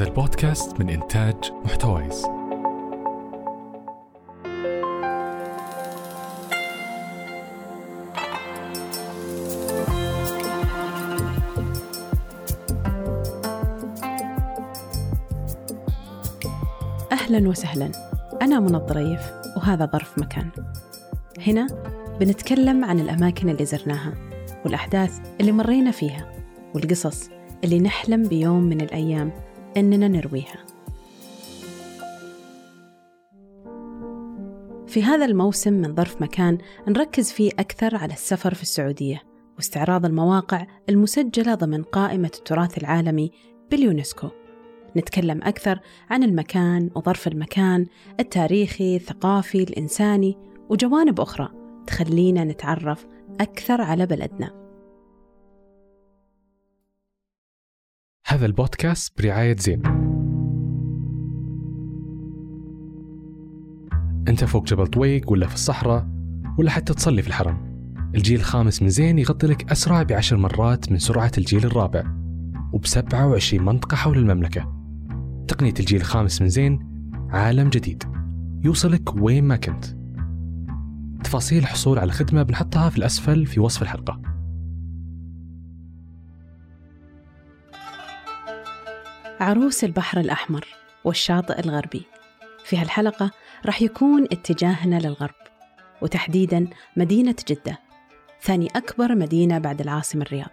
هذا البودكاست من إنتاج محتويس. أهلا وسهلا. أنا منى الظريف وهذا ظرف مكان. هنا بنتكلم عن الأماكن اللي زرناها والأحداث اللي مرينا فيها والقصص اللي نحلم بيوم من الأيام إننا نرويها. في هذا الموسم من ظرف مكان نركز فيه أكثر على السفر في السعودية واستعراض المواقع المسجلة ضمن قائمة التراث العالمي باليونسكو. نتكلم أكثر عن المكان وظرف المكان التاريخي الثقافي الإنساني وجوانب أخرى تخلينا نتعرف أكثر على بلدنا. هذا البودكاست برعاية زين. أنت فوق جبل طويق ولا في الصحراء ولا حتى تصلي في الحرم. الجيل الخامس من زين يغطي لك أسرع بعشر مرات من سرعة الجيل الرابع وب 27 منطقة حول المملكة. تقنية الجيل الخامس من زين عالم جديد. يوصلك وين ما كنت. تفاصيل الحصول على الخدمة بنحطها في الأسفل في وصف الحلقة. عروس البحر الأحمر والشاطئ الغربي. في هالحلقة راح يكون اتجاهنا للغرب وتحديدا مدينة جدة ثاني أكبر مدينة بعد العاصمة الرياض.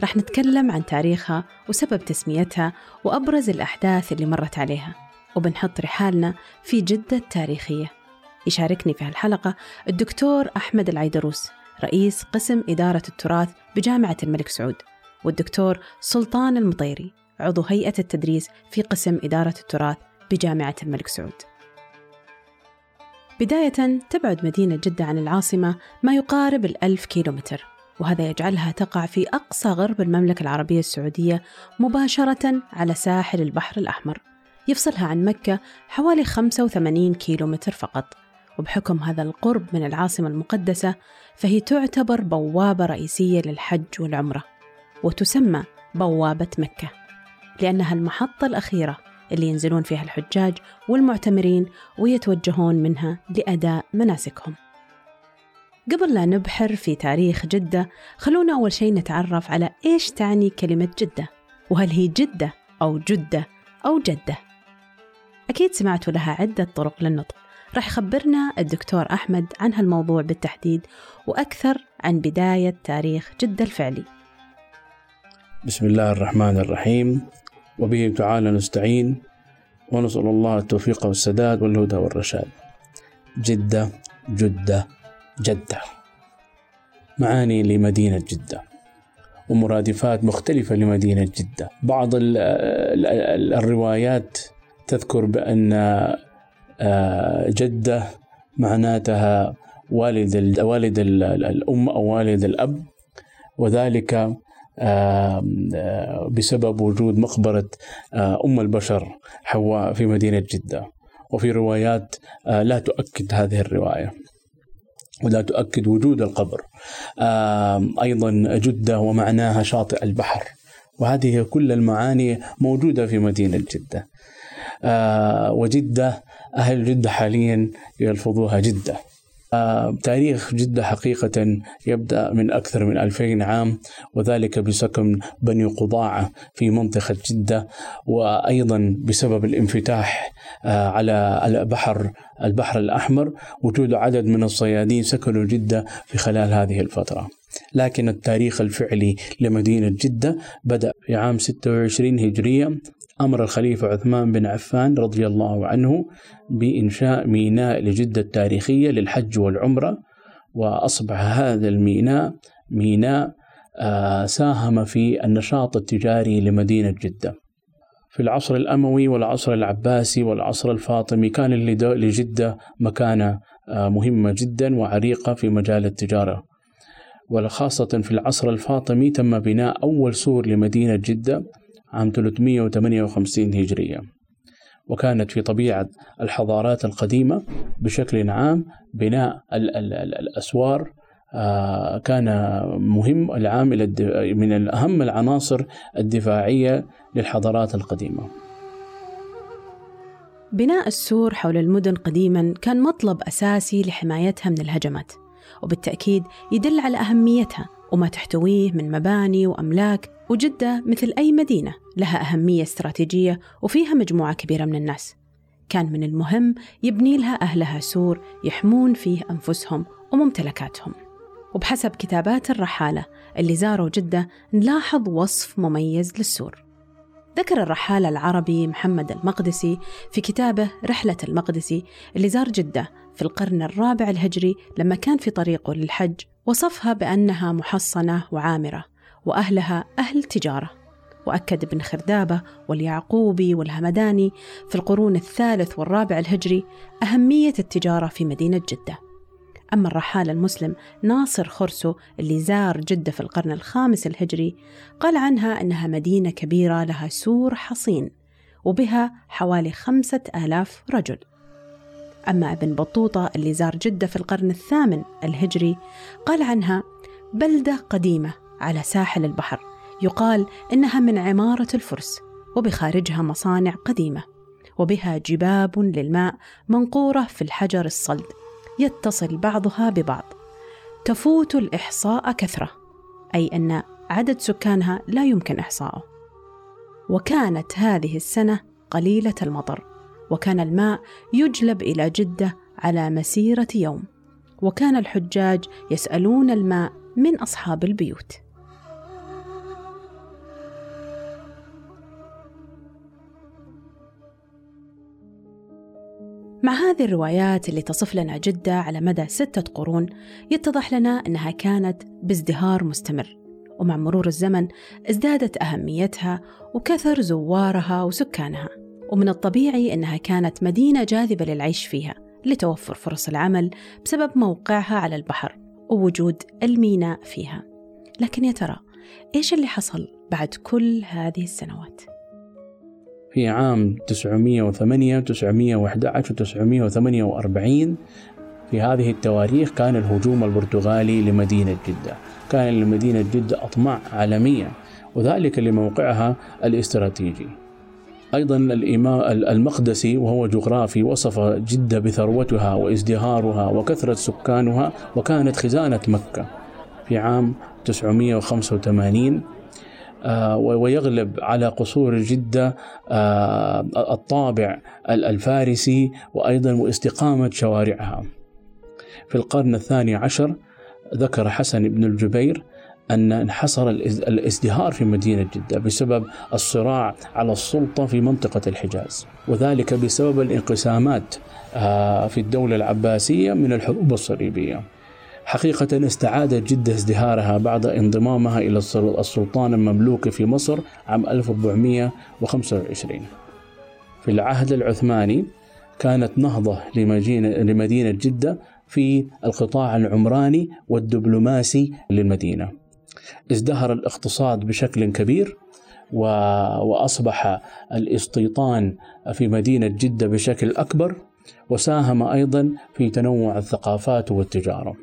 راح نتكلم عن تاريخها وسبب تسميتها وأبرز الأحداث اللي مرت عليها وبنحط رحالنا في جدة التاريخية. يشاركني في هالحلقة الدكتور أحمد العيدروس رئيس قسم إدارة التراث بجامعة الملك سعود والدكتور سلطان المطيري عضو هيئة التدريس في قسم إدارة التراث بجامعة الملك سعود. بداية تبعد مدينة جدة عن العاصمة ما يقارب الألف كيلومتر وهذا يجعلها تقع في أقصى غرب المملكة العربية السعودية مباشرة على ساحل البحر الأحمر. يفصلها عن مكة حوالي 85 كيلومتر فقط وبحكم هذا القرب من العاصمة المقدسة فهي تعتبر بوابة رئيسية للحج والعمرة وتسمى بوابة مكة. لأنها المحطة الأخيرة اللي ينزلون فيها الحجاج والمعتمرين ويتوجهون منها لأداء مناسكهم. قبل لا نبحر في تاريخ جدة خلونا أول شيء نتعرف على إيش تعني كلمة جدة وهل هي جدة أو جدة أو جدة؟ أكيد سمعتوا لها عدة طرق للنطق. راح يخبرنا الدكتور أحمد عن هالموضوع بالتحديد وأكثر عن بداية تاريخ جدة الفعلي. بسم الله الرحمن الرحيم. وبه تعالى نستعين ونسأل الله التوفيق والسداد والهدى والرشاد. جدة جدة جدة. معاني لمدينة جدة. ومرادفات مختلفة لمدينة جدة. بعض الروايات تذكر بأن آه، جدة معناتها والد والد الأم أو والد الأب. وذلك بسبب وجود مقبرة أم البشر حواء في مدينة جدة. وفي روايات لا تؤكد هذه الرواية. ولا تؤكد وجود القبر. أيضا جدة ومعناها شاطئ البحر. وهذه كل المعاني موجودة في مدينة جدة. وجدة أهل جدة حاليا يلفظوها جدة. تاريخ جدة حقيقة يبدأ من أكثر من ألفين عام وذلك بسكن بني قضاعة في منطقة جدة وأيضا بسبب الانفتاح آه، على البحر البحر الأحمر وجود عدد من الصيادين سكنوا جدة في خلال هذه الفترة. لكن التاريخ الفعلي لمدينة جدة بدأ في عام 26 هجرية أمر الخليفة عثمان بن عفان رضي الله عنه بإنشاء ميناء لجدة التاريخية للحج والعمرة وأصبح هذا الميناء ميناء آه، ساهم في النشاط التجاري لمدينة جدة. في العصر الأموي والعصر العباسي والعصر الفاطمي كان لجدة مكانة آه، مهمة جدا وعريقة في مجال التجارة. وخاصة في العصر الفاطمي تم بناء أول سور لمدينة جدة عام 358 هجرية. وكانت في طبيعة الحضارات القديمة بشكل عام بناء ال ال ال الأسوار آه، كان مهم العامل من أهم العناصر الدفاعية للحضارات القديمة. بناء السور حول المدن قديما كان مطلب أساسي لحمايتها من الهجمات وبالتأكيد يدل على أهميتها. وما تحتويه من مباني وأملاك وجدة مثل أي مدينة لها أهمية استراتيجية وفيها مجموعة كبيرة من الناس. كان من المهم يبني لها أهلها سور يحمون فيه أنفسهم وممتلكاتهم. وبحسب كتابات الرحالة اللي زاروا جدة نلاحظ وصف مميز للسور. ذكر الرحالة العربي محمد المقدسي في كتابه رحلة المقدسي اللي زار جدة في القرن الرابع الهجري لما كان في طريقه للحج وصفها بأنها محصنة وعامرة وأهلها أهل تجارة. وأكد ابن خردابة واليعقوبي والهمداني في القرون الثالث والرابع الهجري أهمية التجارة في مدينة جدة. أما الرحال المسلم ناصر خرسو اللي زار جدة في القرن الخامس الهجري قال عنها أنها مدينة كبيرة لها سور حصين وبها حوالي خمسة آلاف رجل. أما ابن بطوطة اللي زار جدة في القرن الثامن الهجري قال عنها بلدة قديمة على ساحل البحر. يقال إنها من عمارة الفرس وبخارجها مصانع قديمة وبها جباب للماء منقورة في الحجر الصلد يتصل بعضها ببعض. تفوت الإحصاء كثرة أي أن عدد سكانها لا يمكن إحصاؤه. وكانت هذه السنة قليلة المطر. وكان الماء يجلب إلى جدة على مسيرة يوم. وكان الحجاج يسألون الماء من أصحاب البيوت. مع هذه الروايات اللي تصف لنا جدة على مدى ستة قرون يتضح لنا أنها كانت بازدهار مستمر. ومع مرور الزمن ازدادت أهميتها وكثر زوارها وسكانها. ومن الطبيعي أنها كانت مدينة جاذبة للعيش فيها لتوفر فرص العمل بسبب موقعها على البحر ووجود الميناء فيها. لكن يا ترى إيش اللي حصل بعد كل هذه السنوات؟ في عام 908 911 948 في هذه التواريخ كان الهجوم البرتغالي لمدينة جدة. كان لمدينة جدة أطماع عالمية وذلك لموقعها الاستراتيجي. أيضا المقدسي وهو جغرافي وصف جدة بثروتها وازدهارها وكثرة سكانها وكانت خزانة مكة في عام 985 آه، ويغلب على قصور جدة آه، الطابع الفارسي وأيضا واستقامة شوارعها. في القرن الثاني عشر ذكر حسن بن الجبير أن انحصر الازدهار في مدينة جدة بسبب الصراع على السلطة في منطقة الحجاز. وذلك بسبب الانقسامات آه، في الدولة العباسية من الحروب الصليبية. حقيقة استعادت جدة ازدهارها بعد انضمامها إلى السلطان المملوكي في مصر عام 1425 في العهد العثماني كانت نهضة لمدينة جدة في القطاع العمراني والدبلوماسي للمدينة. ازدهر الاقتصاد بشكل كبير وأصبح الاستيطان في مدينة جدة بشكل أكبر وساهم أيضا في تنوع الثقافات والتجارة.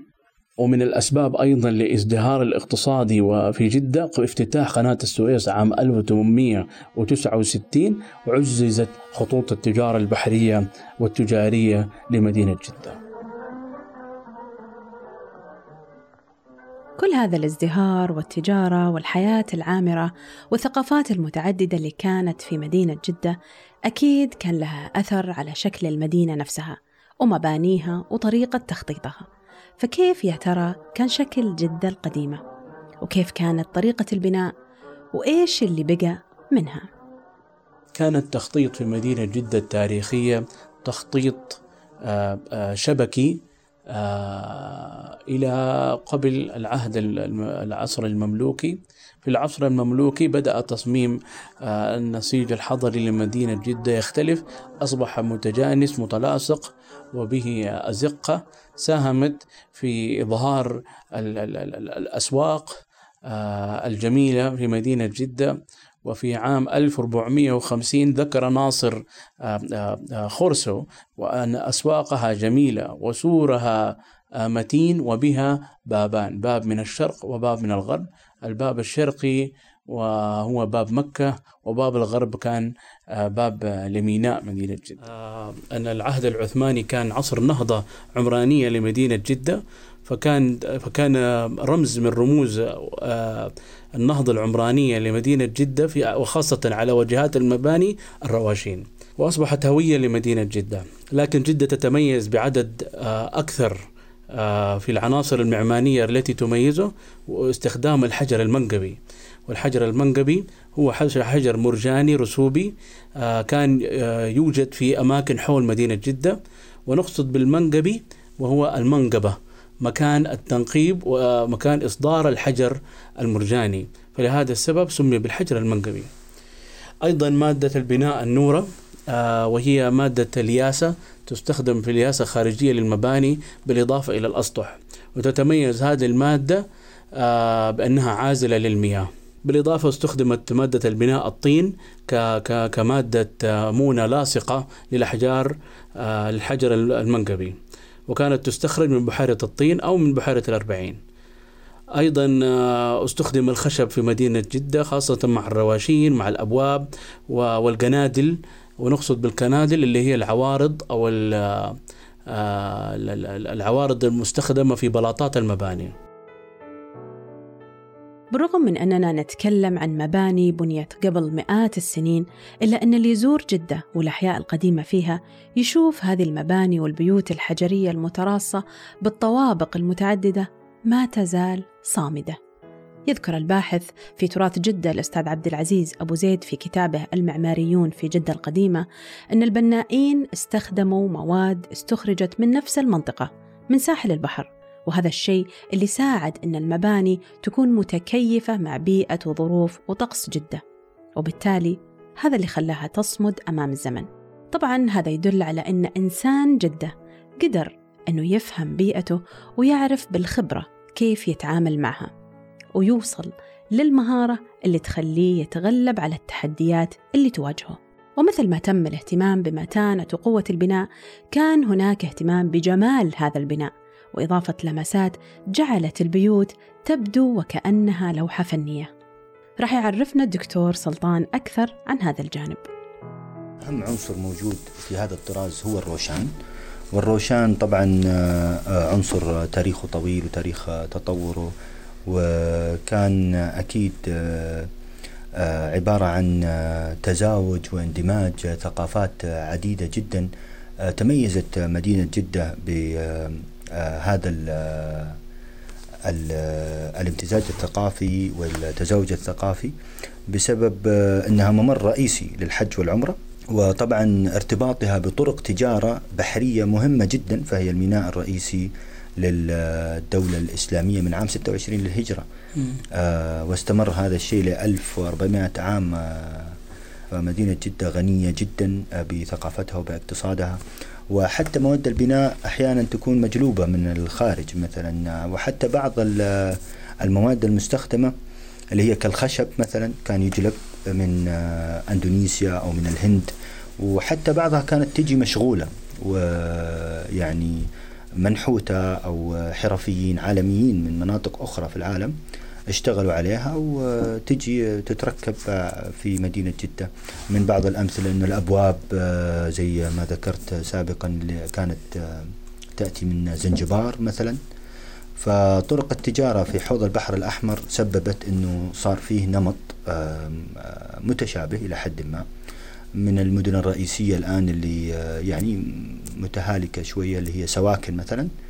ومن الأسباب أيضا لازدهار الاقتصادي وفي جدة افتتاح قناة السويس عام 1869 وعززت خطوط التجارة البحرية والتجارية لمدينة جدة. كل هذا الازدهار والتجارة والحياة العامرة والثقافات المتعددة اللي كانت في مدينة جدة أكيد كان لها أثر على شكل المدينة نفسها ومبانيها وطريقة تخطيطها. فكيف يا ترى كان شكل جدة القديمة؟ وكيف كانت طريقة البناء؟ وإيش اللي بقى منها؟ كان التخطيط في مدينة جدة التاريخية تخطيط آه، آه، شبكي إلى قبل العهد العصر المملوكي. في العصر المملوكي بدأ تصميم النسيج الحضري لمدينة جدة يختلف. أصبح متجانس متلاصق وبه أزقة ساهمت في إظهار الأسواق آه، الجميلة في مدينة جدة. وفي عام 1450 ذكر ناصر آه، آه، خرسو وأن أسواقها جميلة وسورها متين وبها بابان باب من الشرق وباب من الغرب. الباب الشرقي وهو باب مكة وباب الغرب كان آه، باب لميناء مدينة جدة. آه، أن العهد العثماني كان عصر نهضة عمرانية لمدينة جدة فكان فكان رمز من رموز آه، النهضة العمرانية لمدينة جدة في وخاصة على واجهات المباني الرواشين وأصبحت هوية لمدينة جدة. لكن جدة تتميز بعدد أكثر في العناصر المعمارية التي تميزه واستخدام الحجر المنقبي. والحجر المنقبي هو حجر مرجاني رسوبي آه، كان آه، يوجد في أماكن حول مدينة جدة. ونقصد بالمنقبي وهو المنقبة. مكان التنقيب ومكان إصدار الحجر المرجاني. فلهذا السبب سمي بالحجر المنقبي. أيضا مادة البناء النورة آه، وهي مادة الياسة تستخدم في الياسة خارجية للمباني بالإضافة إلى الأسطح. وتتميز هذه المادة بأنها عازلة للمياه. بالإضافة استخدمت مادة البناء الطين كمادة مونة لاصقة للأحجار آه، الحجر المنقبي. وكانت تستخرج من بحيرة الطين أو من بحيرة الأربعين. أيضا آه، استخدم الخشب في مدينة جدة خاصة مع الرواشين مع الأبواب والقنادل ونقصد بالقنادل اللي هي العوارض أو آه، العوارض المستخدمة في بلاطات المباني. بالرغم من أننا نتكلم عن مباني بنيت قبل مئات السنين إلا أن اللي يزور جدة والأحياء القديمة فيها يشوف هذه المباني والبيوت الحجرية المتراصة بالطوابق المتعددة ما تزال صامدة. يذكر الباحث في تراث جدة الأستاذ عبد العزيز أبو زيد في كتابه المعماريون في جدة القديمة أن البنائين استخدموا مواد استخرجت من نفس المنطقة من ساحل البحر. وهذا الشيء اللي ساعد أن المباني تكون متكيفة مع بيئة وظروف وطقس جدة. وبالتالي هذا اللي خلاها تصمد أمام الزمن. طبعا هذا يدل على أن إنسان جدة قدر أنه يفهم بيئته ويعرف بالخبرة كيف يتعامل معها ويوصل للمهارة اللي تخليه يتغلب على التحديات اللي تواجهه. ومثل ما تم الاهتمام بمتانة وقوة البناء كان هناك اهتمام بجمال هذا البناء. وإضافة لمسات جعلت البيوت تبدو وكأنها لوحة فنية. راح يعرفنا الدكتور سلطان أكثر عن هذا الجانب. أهم عنصر موجود في هذا الطراز هو الروشان. والروشان طبعا آه، عنصر تاريخه طويل وتاريخ تطوره وكان أكيد آه، آه، عبارة عن تزاوج واندماج ثقافات عديدة جدا. تميزت مدينة جدة آه، هذا ال ال الامتزاج الثقافي والتزاوج الثقافي بسبب آه، إنها ممر رئيسي للحج والعمرة وطبعا ارتباطها بطرق تجارة بحرية مهمة جدا فهي الميناء الرئيسي للدولة الإسلامية من عام 26 للهجرة. آه واستمر هذا الشيء ل 1400 عام آه مدينة جدة غنية جدا آه بثقافتها وباقتصادها. وحتى مواد البناء أحيانا تكون مجلوبة من الخارج مثلا. وحتى بعض المواد المستخدمة اللي هي كالخشب مثلا كان يجلب من أندونيسيا أو من الهند. وحتى بعضها كانت تجي مشغولة ويعني منحوتة أو حرفيين عالميين من مناطق أخرى في العالم. اشتغلوا عليها وتجي تتركب في مدينة جدة. من بعض الأمثلة أن الأبواب آه، زي ما ذكرت سابقا كانت آه، تأتي من زنجبار مثلا. فطرق التجارة في حوض البحر الأحمر سببت أنه صار فيه نمط آه، متشابه إلى حد ما. من المدن الرئيسية الآن اللي يعني متهالكة شوية اللي هي سواكن مثلا. آه،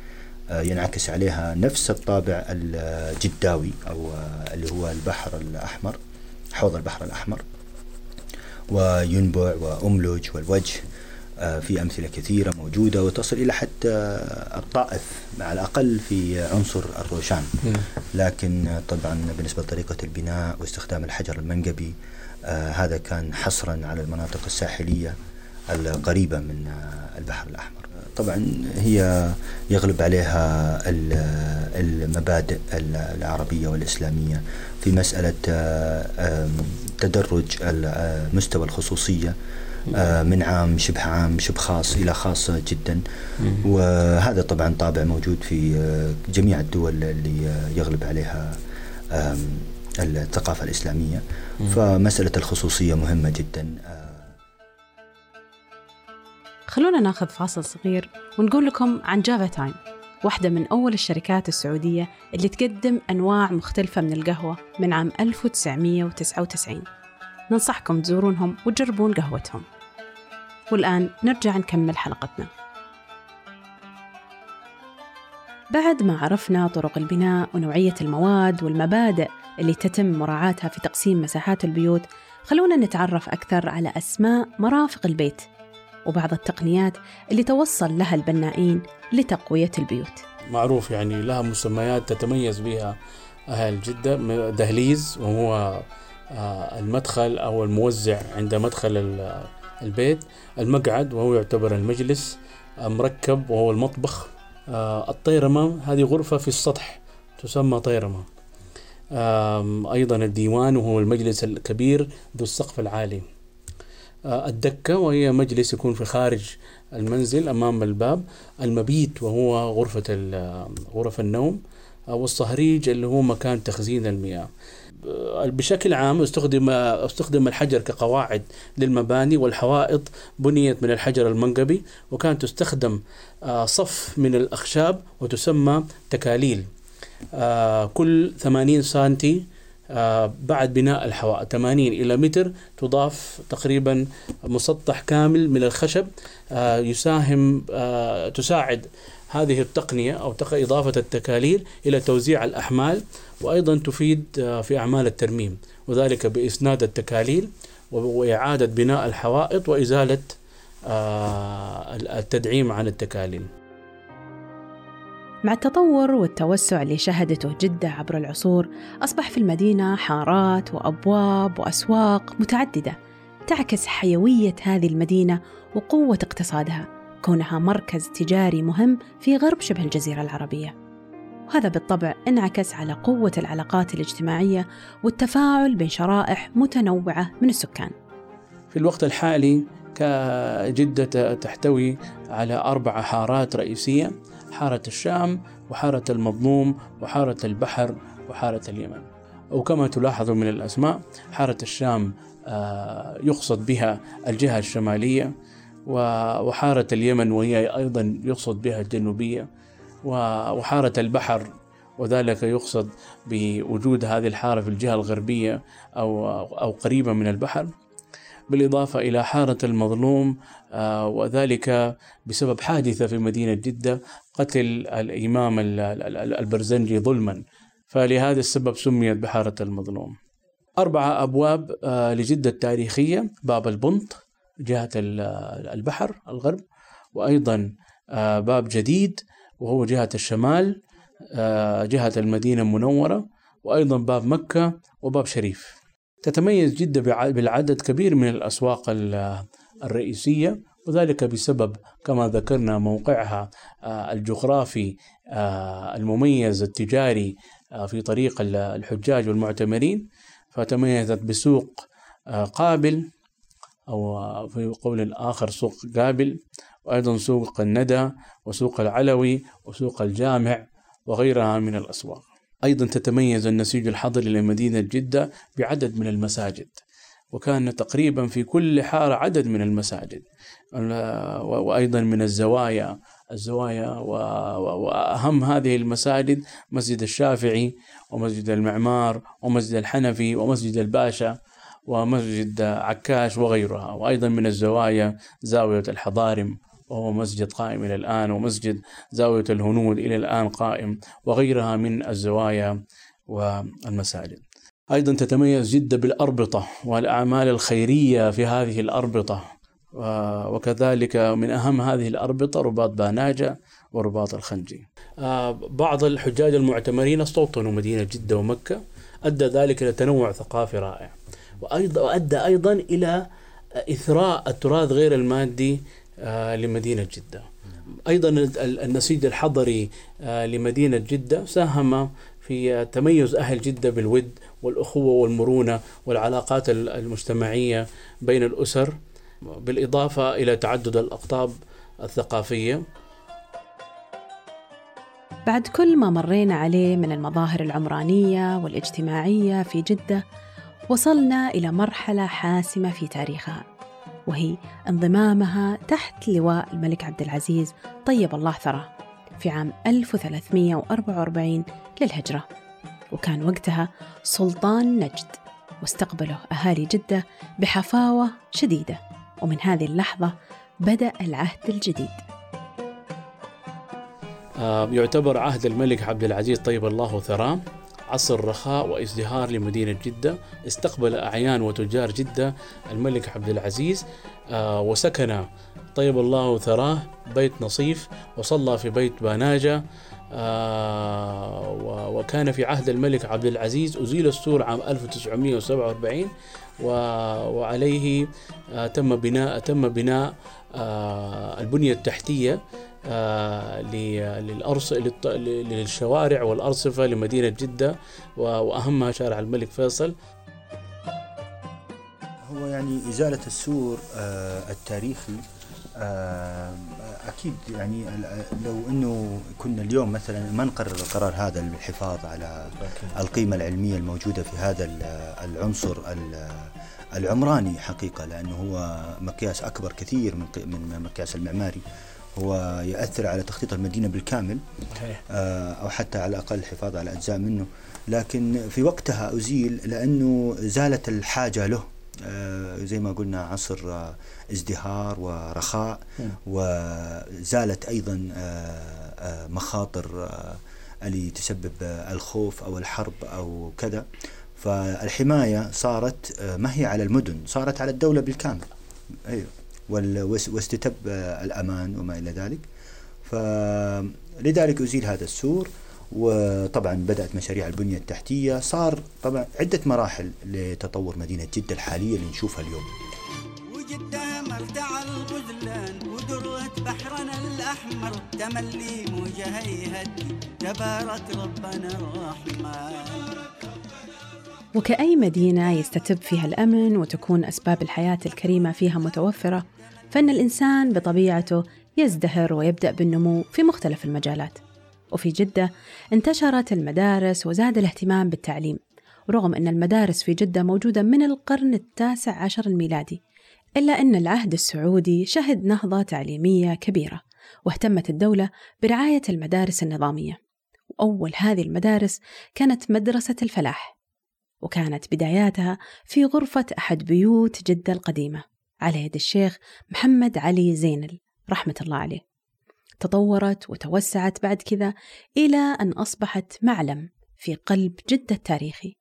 ينعكس عليها نفس الطابع الجداوي أو آه، اللي هو البحر الأحمر حوض البحر الأحمر. وينبع وأملج والوجه آه، في أمثلة كثيرة موجودة وتصل إلى حتى الطائف على الأقل في عنصر الروشان. لكن طبعا بالنسبة لطريقة البناء واستخدام الحجر المنقبي هذا كان حصرا على المناطق الساحلية القريبة من البحر الأحمر. طبعا هي يغلب عليها المبادئ العربية والإسلامية في مسألة تدرج مستوى الخصوصية من عام شبه عام شبه خاص إلى خاص جدا. وهذا طبعا طابع موجود في جميع الدول اللي يغلب عليها الثقافة الإسلامية. فمسألة الخصوصية مهمة جدا خلونا ناخذ فاصل صغير ونقول لكم عن Java Time واحدة من أول الشركات السعودية اللي تقدم أنواع مختلفة من القهوة من عام 1999 ننصحكم تزورونهم وتجربون قهوتهم. والآن نرجع نكمل حلقتنا. بعد ما عرفنا طرق البناء ونوعية المواد والمبادئ اللي تتم مراعاتها في تقسيم مساحات البيوت خلونا نتعرف أكثر على أسماء مرافق البيت وبعض التقنيات اللي توصل لها البنائين لتقوية البيوت. معروف يعني لها مسميات تتميز بها أهل جدة دهليز وهو آه، المدخل أو الموزع عند مدخل البيت المقعد وهو يعتبر المجلس مركب وهو المطبخ آه، الطيرمة هذه غرفة في السطح تسمى طيرمة. أيضا الديوان وهو المجلس الكبير ذو السقف العالي. آه، الدكة وهي مجلس يكون في خارج المنزل أمام الباب المبيت وهو غرفة غرف النوم والصهريج اللي هو مكان تخزين المياه. بشكل عام استخدم استخدم الحجر كقواعد للمباني والحوائط بنيت من الحجر المنقبي وكانت تستخدم صف من الأخشاب وتسمى تكاليل. كل 80 سنتي بعد بناء الحوائط. 80 إلى متر تضاف تقريبا مسطح كامل من الخشب يساهم تساعد هذه التقنية أو إضافة التكاليل إلى توزيع الأحمال وأيضا تفيد آه، في أعمال الترميم وذلك بإسناد التكاليل وإعادة بناء الحوائط وإزالة آه، التدعيم عن التكاليل مع التطور والتوسع اللي شهدته جدة عبر العصور أصبح في المدينة حارات وأبواب وأسواق متعددة تعكس حيوية هذه المدينة وقوة اقتصادها كونها مركز تجاري مهم في غرب شبه الجزيرة العربية. وهذا بالطبع انعكس على قوة العلاقات الاجتماعية والتفاعل بين شرائح متنوعة من السكان. في الوقت الحالي جدة تحتوي على أربع حارات رئيسية حارة الشام وحارة المظلوم وحارة البحر وحارة اليمن. وكما تلاحظ من الأسماء حارة الشام آه، يقصد بها الجهة الشمالية وحارة اليمن وهي أيضا يقصد بها الجنوبية وحارة البحر وذلك يقصد بوجود هذه الحارة في الجهة الغربية أو أو قريبة من البحر. بالإضافة إلى حارة المظلوم آه، وذلك بسبب حادثة في مدينة جدة قتل الإمام البرزنجي ظلما. فلهذا السبب سميت بحارة المظلوم. أربعة أبواب آه، لجدة التاريخية باب البنط جهة البحر الغرب وأيضا آه، باب جديد وهو جهة الشمال جهة المدينة المنورة وأيضا باب مكة وباب شريف. تتميز جدة بالعدد كبير من الأسواق الرئيسية وذلك بسبب كما ذكرنا موقعها آه، الجغرافي المميز التجاري في طريق الحجاج والمعتمرين فتميزت بسوق قابل أو في قول آخر سوق قابل وأيضا سوق الندى وسوق العلوي وسوق الجامع وغيرها من الأسواق. أيضا تتميز النسيج الحضري لمدينة جدة بعدد من المساجد وكان تقريبا في كل حارة عدد من المساجد وأيضا من الزوايا الزوايا وأهم هذه المساجد مسجد الشافعي ومسجد المعمار ومسجد الحنفي ومسجد الباشا ومسجد عكاش وغيرها وأيضا من الزوايا زاوية الحضارم وهو مسجد قائم إلى الآن ومسجد زاوية الهنود إلى الآن قائم وغيرها من الزوايا والمساجد. أيضا تتميز جدة بالأربطة والأعمال الخيرية في هذه الأربطة وكذلك من أهم هذه الأربطة رباط باناجة ورباط الخنجي آه، بعض الحجاج المعتمرين استوطنوا مدينة جدة ومكة أدى ذلك إلى تنوع ثقافي رائع. وأيضا وأدى أيضا إلى إثراء التراث غير المادي لمدينة جدة. أيضا النسيج الحضري آه، لمدينة جدة ساهم في تميز أهل جدة بالود والأخوة والمرونة والعلاقات المجتمعية بين الأسر بالإضافة إلى تعدد الأقطاب الثقافية. بعد كل ما مرينا عليه من المظاهر العمرانية والاجتماعية في جدة وصلنا إلى مرحلة حاسمة في تاريخها. وهي انضمامها تحت لواء الملك عبد العزيز طيب الله ثراه في عام 1344 للهجرة. وكان وقتها سلطان نجد واستقبله أهالي جدة بحفاوة شديدة. ومن هذه اللحظة بدأ العهد الجديد. آه، يعتبر عهد الملك عبد العزيز طيب الله ثراه. عصر رخاء وازدهار لمدينة جدة. استقبل أعيان وتجار جدة. الملك عبد العزيز آه، وسكن طيب الله ثراه. بيت نصيف وصلى في بيت باناجة. آه، وكان في عهد الملك عبد العزيز أزيل السور عام 1947 وعليه آه، تم بناء تم بناء البنية التحتية. للأرص للشوارع والأرصفة لمدينة جدة وأهمها شارع الملك فيصل. هو يعني إزالة السور آه، التاريخي آه، أكيد يعني لو أنه كنا اليوم مثلا ما نقرر القرار هذا للحفاظ على القيمة العلمية الموجودة في هذا العنصر العمراني حقيقة لأنه هو مقياس أكبر كثير من من مقياس المعماري. هو يأثر على تخطيط المدينة بالكامل آه، أو حتى على الأقل الحفاظ على أجزاء منه. لكن في وقتها أزيل لأنه زالت الحاجة له آه، زي ما قلنا عصر آه، ازدهار ورخاء وزالت أيضا مخاطر اللي تسبب الخوف أو الحرب أو كذا. فالحماية صارت ما هي على المدن صارت على الدولة بالكامل. أيوه. واستتب الأمان وما إلى ذلك. فلذلك أزيل هذا السور وطبعا بدأت مشاريع البنية التحتية. صار طبعا عدة مراحل لتطور مدينة جدة الحالية اللي نشوفها اليوم. وجدة مرتع الغزلان ودرة بحرنا الأحمر. تملي موجه يهدي تبارك ربنا الرحمن. وكأي مدينة يستتب فيها الأمن وتكون أسباب الحياة الكريمة فيها متوفرة. فإن الإنسان بطبيعته يزدهر ويبدأ بالنمو في مختلف المجالات. وفي جدة انتشرت المدارس وزاد الاهتمام بالتعليم ورغم أن المدارس في جدة موجودة من القرن التاسع عشر الميلادي إلا أن العهد السعودي شهد نهضة تعليمية كبيرة واهتمت الدولة برعاية المدارس النظامية. وأول هذه المدارس كانت مدرسة الفلاح وكانت بداياتها في غرفة أحد بيوت جدة القديمة. على يد الشيخ محمد علي زينل رحمة الله عليه. تطورت وتوسعت بعد كذا إلى أن أصبحت معلم في قلب جدة التاريخي.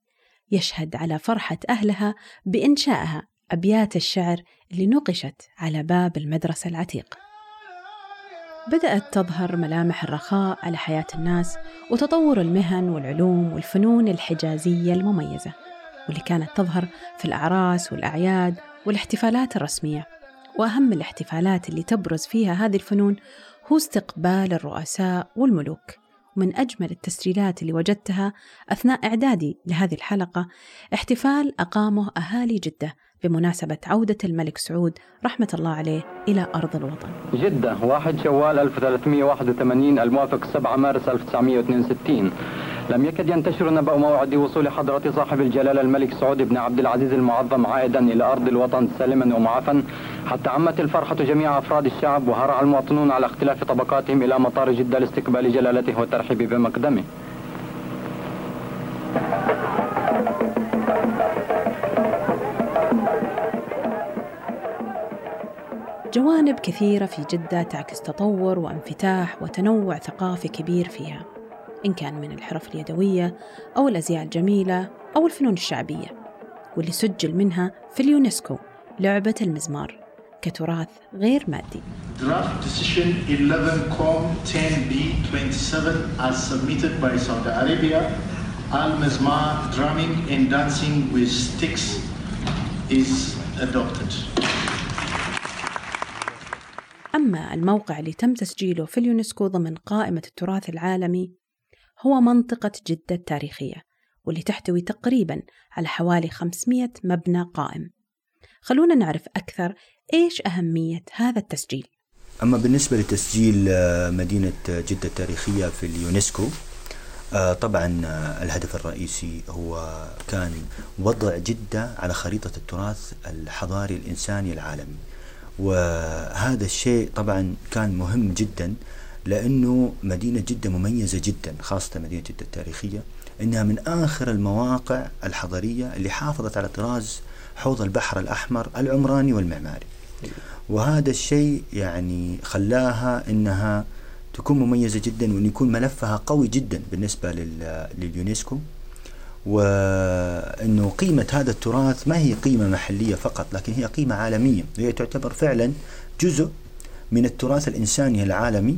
يشهد على فرحة أهلها بإنشائها أبيات الشعر اللي نقشت على باب المدرسة العتيق بدأت تظهر ملامح الرخاء على حياة الناس وتطور المهن والعلوم والفنون الحجازية المميزة واللي كانت تظهر في الأعراس والأعياد والاحتفالات الرسمية. وأهم الاحتفالات اللي تبرز فيها هذه الفنون هو استقبال الرؤساء والملوك. ومن أجمل التسجيلات اللي وجدتها أثناء إعدادي لهذه الحلقة احتفال أقامه أهالي جدة بمناسبة عودة الملك سعود رحمة الله عليه إلى أرض الوطن. جدة 1 شوال 1381 الموافق 7 مارس 1962 لم يكد ينتشر نبأ موعد وصول حضرة صاحب الجلالة الملك سعود بن عبد العزيز المعظم عائدا إلى أرض الوطن سالما ومعافا. حتى عمت الفرحة جميع أفراد الشعب وهرع المواطنون على اختلاف طبقاتهم إلى مطار جدة لاستقبال جلالته والترحيب بمقدمه. جوانب كثيرة في جدة تعكس تطور وانفتاح وتنوع ثقافي كبير فيها. إن كان من الحرف اليدوية أو الأزياء الجميلة أو الفنون الشعبية واللي سجل منها في اليونسكو لعبة المزمار كتراث غير مادي. Draft Decision 11.10b27 as submitted by Saudi Arabia, Al-Mizmar drumming and dancing with sticks is adopted. أما الموقع اللي تم تسجيله في اليونسكو ضمن قائمة التراث العالمي هو منطقة جدة التاريخية واللي تحتوي تقريبا على حوالي 500 مبنى قائم. خلونا نعرف أكثر إيش أهمية هذا التسجيل. أما بالنسبة لتسجيل آه، مدينة جدة التاريخية في اليونسكو آه، طبعا آه، الهدف الرئيسي هو كان وضع جدة على خريطة التراث الحضاري الإنساني العالمي. وهذا الشيء طبعا كان مهم جدا لأنه مدينة جدة مميزة جدا خاصة مدينة جدة التاريخية إنها من آخر المواقع الحضرية اللي حافظت على طراز حوض البحر الأحمر العمراني والمعماري. وهذا الشيء يعني خلاها إنها تكون مميزة جدا وأن يكون ملفها قوي جدا بالنسبة لليونسكو. وأنه قيمة هذا التراث ما هي قيمة محلية فقط لكن هي قيمة عالمية وهي تعتبر فعلا جزء من التراث الإنساني العالمي.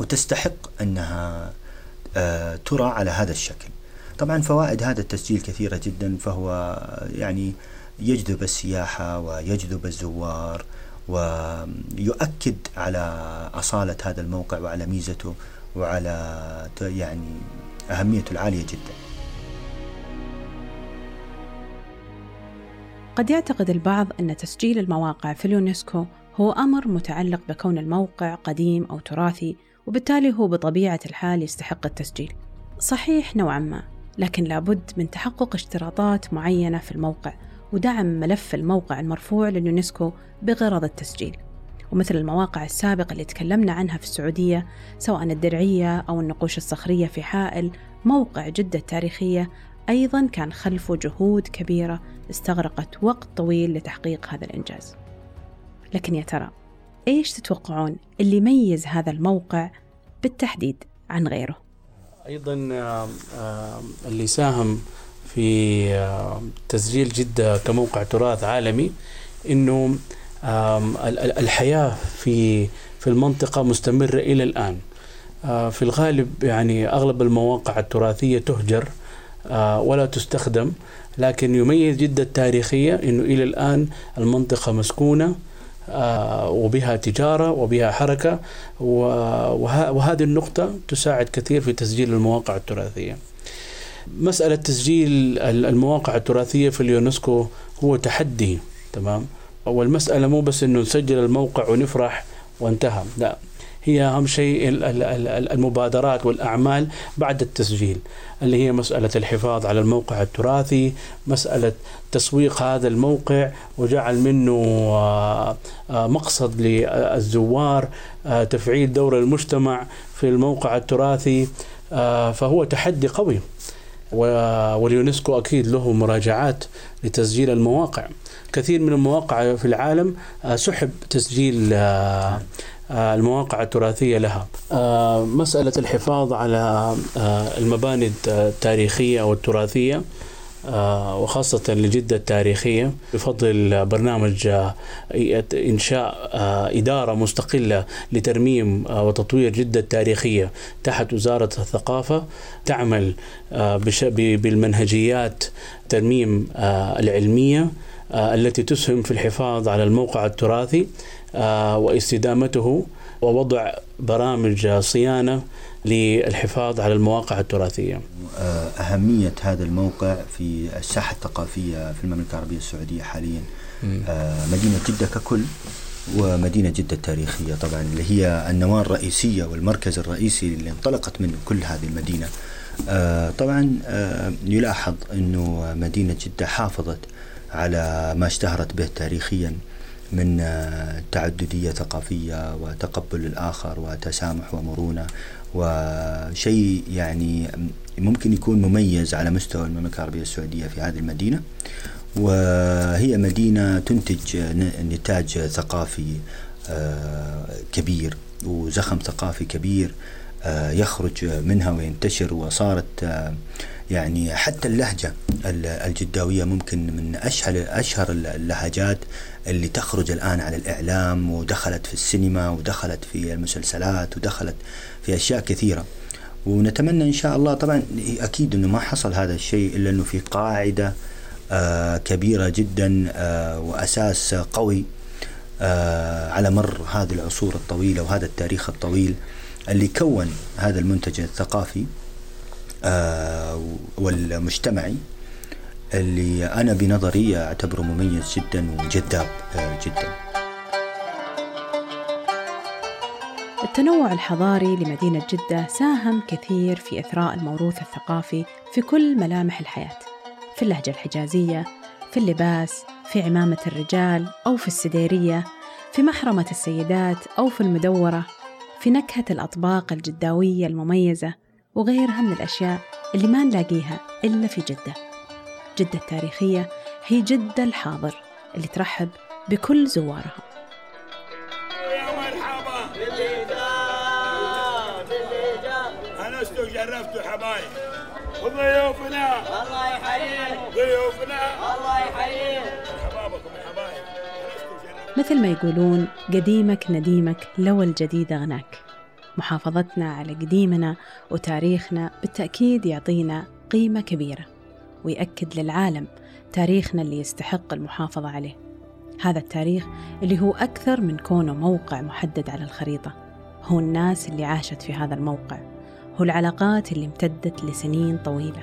وتستحق أنها آه، ترى على هذا الشكل. طبعا فوائد هذا التسجيل كثيرة جدا فهو يعني يجذب السياحة ويجذب الزوار ويؤكد على أصالة هذا الموقع وعلى ميزته وعلى يعني أهميته العالية جدا. قد يعتقد البعض أن تسجيل المواقع في اليونسكو هو أمر متعلق بكون الموقع قديم أو تراثي وبالتالي هو بطبيعة الحال يستحق التسجيل. صحيح نوعا ما لكن لابد من تحقق اشتراطات معينة في الموقع ودعم ملف الموقع المرفوع لليونسكو بغرض التسجيل. ومثل المواقع السابقة اللي تكلمنا عنها في السعودية سواء الدرعية أو النقوش الصخرية في حائل موقع جدة التاريخية أيضا كان خلفه جهود كبيرة استغرقت وقت طويل لتحقيق هذا الإنجاز. لكن يا ترى إيش تتوقعون اللي يميز هذا الموقع بالتحديد عن غيره؟ أيضا اللي ساهم في تسجيل جدة كموقع تراث عالمي إنه الحياة في في المنطقة مستمرة إلى الآن في الغالب يعني أغلب المواقع التراثية تهجر ولا تستخدم لكن يميز جدة التاريخية أنه إلى الآن المنطقة مسكونة وبها تجارة وبها حركة وهذه النقطة تساعد كثير في تسجيل المواقع التراثية. مسألة تسجيل المواقع التراثية في اليونسكو هو تحدي تمام؟ والمسألة مو بس إنه نسجل الموقع ونفرح وانتهى لا. هي أهم شيء المبادرات والأعمال بعد التسجيل اللي هي مسألة الحفاظ على الموقع التراثي، مسألة تسويق هذا الموقع وجعل منه آه، آه، مقصد للزوار، آه، تفعيل دور المجتمع في الموقع التراثي فهو تحدي قوي. واليونسكو أكيد له مراجعات لتسجيل المواقع كثير من المواقع في العالم سحب تسجيل المواقع التراثية لها. مسألة الحفاظ على المباني التاريخية أو التراثية آه، وخاصة لجدة التاريخية بفضل برنامج آه، إنشاء آه، إدارة مستقلة لترميم وتطوير جدة التاريخية تحت وزارة الثقافة تعمل بالمنهجيات ترميم العلمية التي تسهم في الحفاظ على الموقع التراثي واستدامته ووضع برامج صيانة للحفاظ على المواقع التراثية. آه، أهمية هذا الموقع في الساحة الثقافية في المملكة العربية السعودية حاليا. آه، مدينة جدة ككل ومدينة جدة التاريخية طبعا اللي هي النواة الرئيسية والمركز الرئيسي اللي انطلقت منه كل هذه المدينة. آه، طبعا يلاحظ أنه مدينة جدة حافظت على ما اشتهرت به تاريخيا من تعددية ثقافية وتقبل الآخر وتسامح ومرونة وشيء يعني ممكن يكون مميز على مستوى المملكة العربية السعودية في هذه المدينة. وهي مدينة تنتج نتاج ثقافي آه، كبير وزخم ثقافي كبير آه، يخرج منها وينتشر وصارت آه، يعني حتى اللهجة الجداوية ممكن من أشهر أشهر اللهجات اللي تخرج الآن على الإعلام ودخلت في السينما ودخلت في المسلسلات ودخلت في أشياء كثيرة. ونتمنى إن شاء الله طبعا أكيد أنه ما حصل هذا الشيء إلا أنه في قاعدة آه كبيرة جدا آه وأساس قوي آه على مر هذه العصور الطويلة وهذا التاريخ الطويل اللي كون هذا المنتج الثقافي. والمجتمعي اللي أنا بنظري أعتبره مميز جدا وجذاب آه جدا. التنوع الحضاري لمدينة جدة ساهم كثير في إثراء الموروث الثقافي في كل ملامح الحياة في اللهجة الحجازية في اللباس في عمامة الرجال أو في السديرية في محرمة السيدات أو في المدورة في نكهة الأطباق الجداوية المميزة وغيرها من الأشياء اللي ما نلاقيها إلا في جدة. جدة التاريخية هي جدة الحاضر اللي ترحب بكل زوارها. يا انستوا جرفتوا حبايب وضيوفنا الله يحييك ضيوفنا الله يحييك حبابكم انستوا جرفتوا مثل ما يقولون قديمك نديمك لو الجديد غناك. محافظتنا على قديمنا وتاريخنا بالتأكيد يعطينا قيمة كبيرة ويأكد للعالم تاريخنا اللي يستحق المحافظة عليه. هذا التاريخ اللي هو أكثر من كونه موقع محدد على الخريطة. هو الناس اللي عاشت في هذا الموقع. هو العلاقات اللي امتدت لسنين طويلة.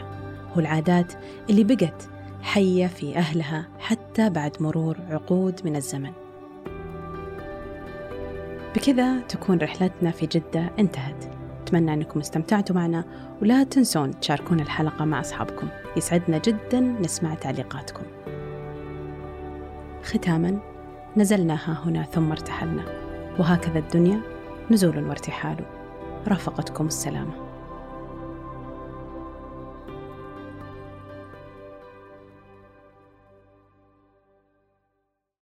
هو العادات اللي بقت حية في أهلها حتى بعد مرور عقود من الزمن. بكذا تكون رحلتنا في جدة انتهت. أتمنى أنكم استمتعتوا معنا ولا تنسون تشاركون الحلقة مع أصحابكم. يسعدنا جدا نسمع تعليقاتكم. ختاما نزلنا ها هنا ثم ارتحلنا. وهكذا الدنيا نزول وارتحال. رافقتكم السلامة.